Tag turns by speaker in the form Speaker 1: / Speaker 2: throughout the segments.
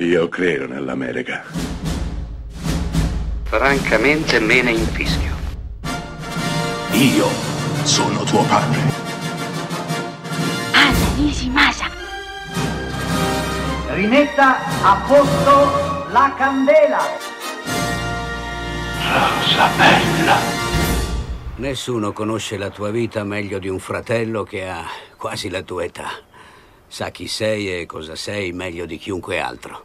Speaker 1: Io credo nell'America.
Speaker 2: Francamente me ne infischio.
Speaker 3: Io sono tuo padre.
Speaker 4: Anna Nishimasa.
Speaker 5: Rimetta a posto la candela.
Speaker 3: Rosa bella.
Speaker 2: Nessuno conosce la tua vita meglio di un fratello che ha quasi la tua età. Sa chi sei e cosa sei meglio di chiunque altro.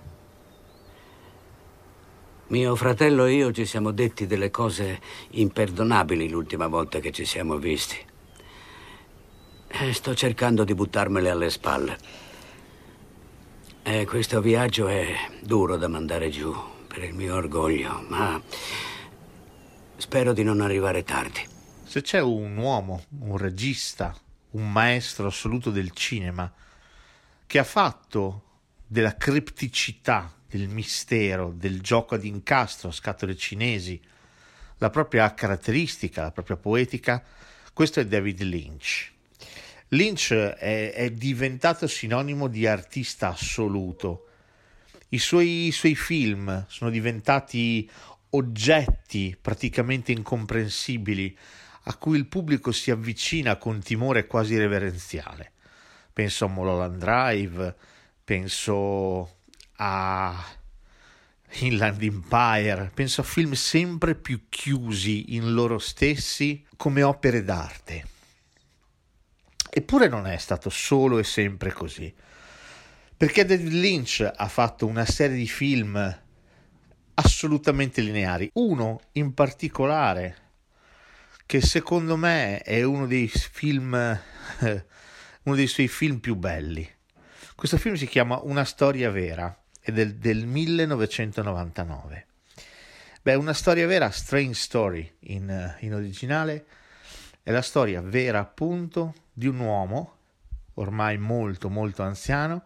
Speaker 2: Mio fratello e io ci siamo detti delle cose imperdonabili l'ultima volta che ci siamo visti. E sto cercando di buttarmele alle spalle. E questo viaggio è duro da mandare giù per il mio orgoglio, ma spero di non arrivare tardi.
Speaker 6: Se c'è un uomo, un regista, un maestro assoluto del cinema che ha fatto della cripticità, del mistero, del gioco ad incastro a scatole cinesi la propria caratteristica, la propria poetica, questo è David Lynch. Lynch è, è diventato sinonimo di artista assoluto. I suoi, I suoi film sono diventati oggetti praticamente incomprensibili a cui il pubblico si avvicina con timore quasi reverenziale. Penso a Mulholland Drive, penso a Inland Empire, penso a film sempre più chiusi in loro stessi come opere d'arte. Eppure non è stato solo e sempre così, perché David Lynch ha fatto una serie di film assolutamente lineari, uno in particolare che secondo me è uno dei film uno dei suoi film più belli. Questo film si chiama Una storia vera ed è del, del 1999. Beh, una storia vera, Strange Story in, in originale, è la storia vera appunto di un uomo, ormai molto molto anziano,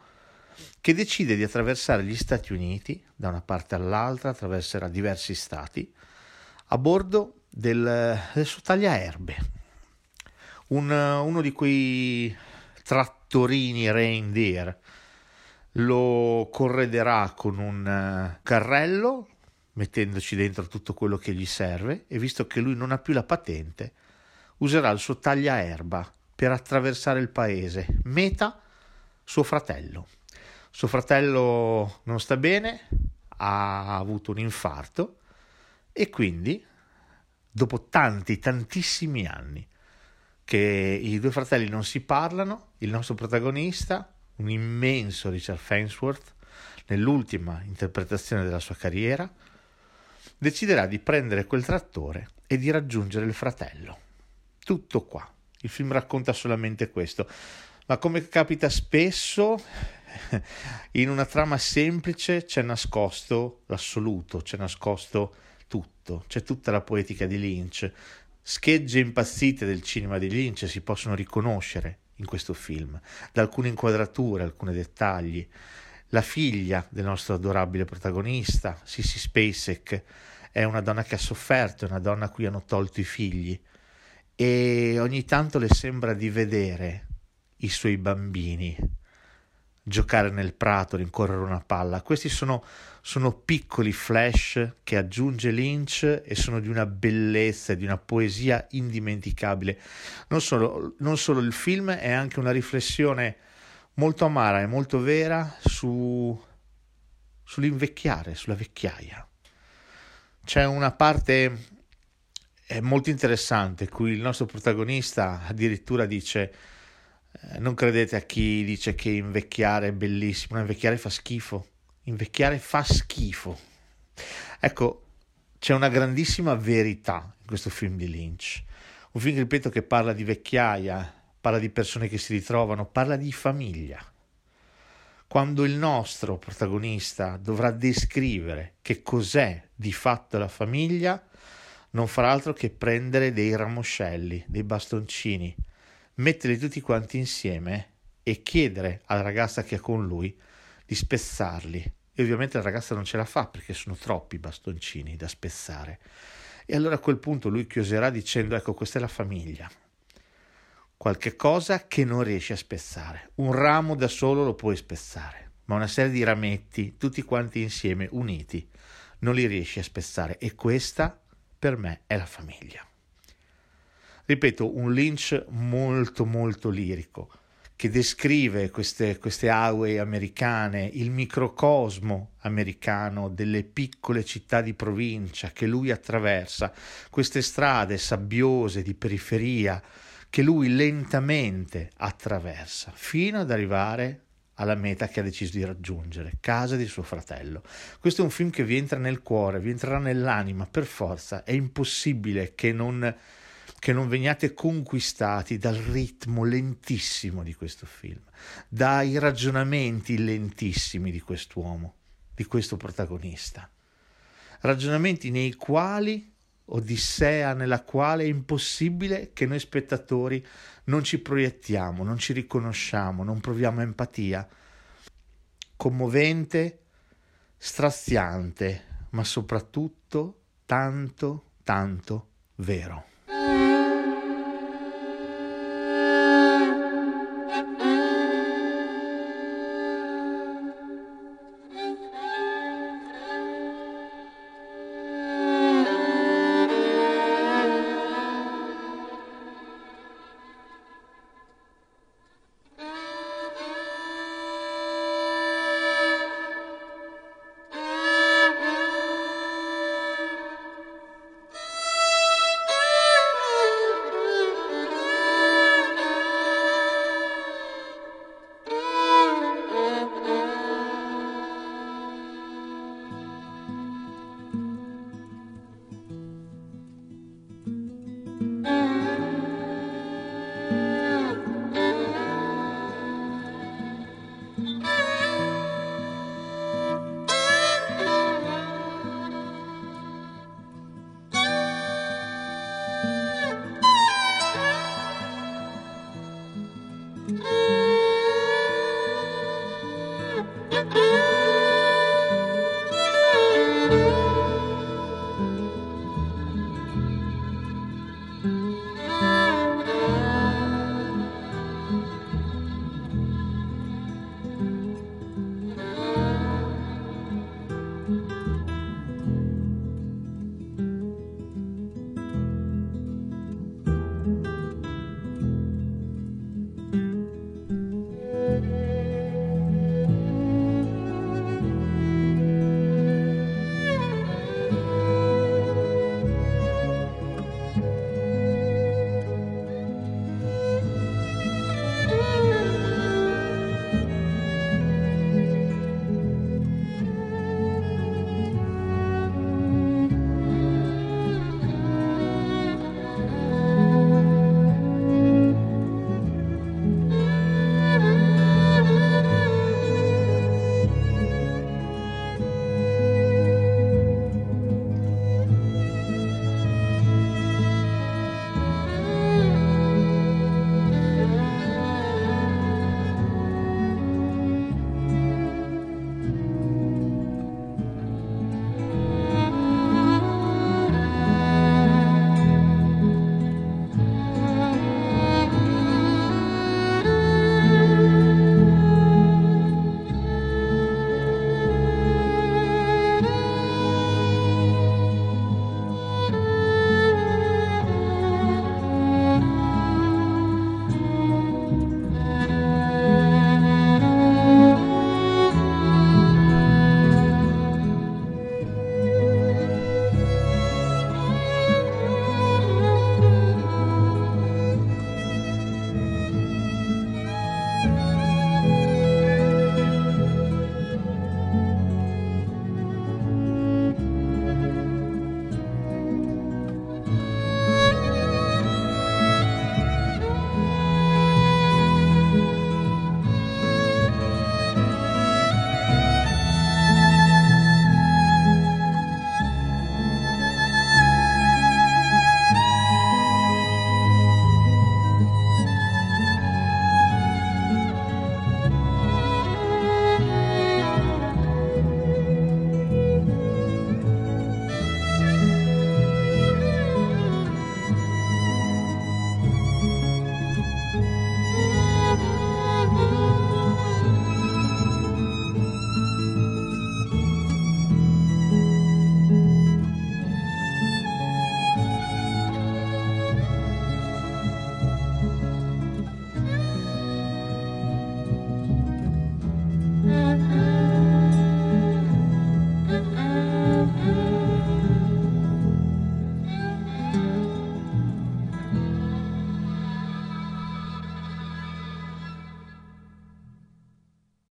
Speaker 6: che decide di attraversare gli Stati Uniti da una parte all'altra, attraverserà diversi stati, a bordo del, del suo tagliaerbe, un, uno di quei trattorini reindeer, lo correderà con un carrello, mettendoci dentro tutto quello che gli serve, e visto che lui non ha più la patente, userà il suo tagliaerba per attraversare il paese. Meta suo fratello. Suo fratello non sta bene, ha avuto un infarto e quindi, dopo tanti, tantissimi anni che i due fratelli non si parlano, il nostro protagonista, un immenso Richard Fainsworth, nell'ultima interpretazione della sua carriera, deciderà di prendere quel trattore e di raggiungere il fratello. Tutto qua. Il film racconta solamente questo. Ma come capita spesso, in una trama semplice c'è nascosto l'assoluto, c'è nascosto tutto, c'è tutta la poetica di Lynch. Schegge impazzite del cinema di Lynch si possono riconoscere in questo film, da alcune inquadrature, alcuni dettagli. La figlia del nostro adorabile protagonista, Sissy Spacek, è una donna che ha sofferto, è una donna a cui hanno tolto i figli e ogni tanto le sembra di vedere i suoi bambini giocare nel prato, rincorrere una palla. Questi sono, sono, piccoli flash che aggiunge Lynch e sono di una bellezza e di una poesia indimenticabile. Non solo, non solo, il film è anche una riflessione molto amara e molto vera su, sull'invecchiare, sulla vecchiaia. C'è una parte molto interessante cui il nostro protagonista addirittura dice non credete a chi dice che invecchiare è bellissimo, invecchiare fa schifo, invecchiare fa schifo. Ecco, c'è una grandissima verità in questo film di Lynch, un film, ripeto, che parla di vecchiaia, parla di persone che si ritrovano, parla di famiglia. Quando il nostro protagonista dovrà descrivere che cos'è di fatto la famiglia, non farà altro che prendere dei ramoscelli, dei bastoncini, metterli tutti quanti insieme e chiedere alla ragazza che è con lui di spezzarli. E ovviamente la ragazza non ce la fa perché sono troppi bastoncini da spezzare. E allora a quel punto lui chioserà dicendo: Ecco, questa è la famiglia. Qualche cosa che non riesci a spezzare. Un ramo da solo lo puoi spezzare, ma una serie di rametti, tutti quanti insieme, uniti. Non li riesci a spezzare e questa per me è la famiglia. Ripeto, un Lynch molto molto lirico che descrive queste, queste highway americane, il microcosmo americano delle piccole città di provincia che lui attraversa, queste strade sabbiose di periferia che lui lentamente attraversa fino ad arrivare alla meta che ha deciso di raggiungere, casa di suo fratello. Questo è un film che vi entra nel cuore, vi entrerà nell'anima per forza, è impossibile che non che non veniate conquistati dal ritmo lentissimo di questo film, dai ragionamenti lentissimi di quest'uomo, di questo protagonista. Ragionamenti nei quali, odissea nella quale è impossibile che noi spettatori non ci proiettiamo, non ci riconosciamo, non proviamo empatia. Commovente, straziante, ma soprattutto tanto, tanto vero.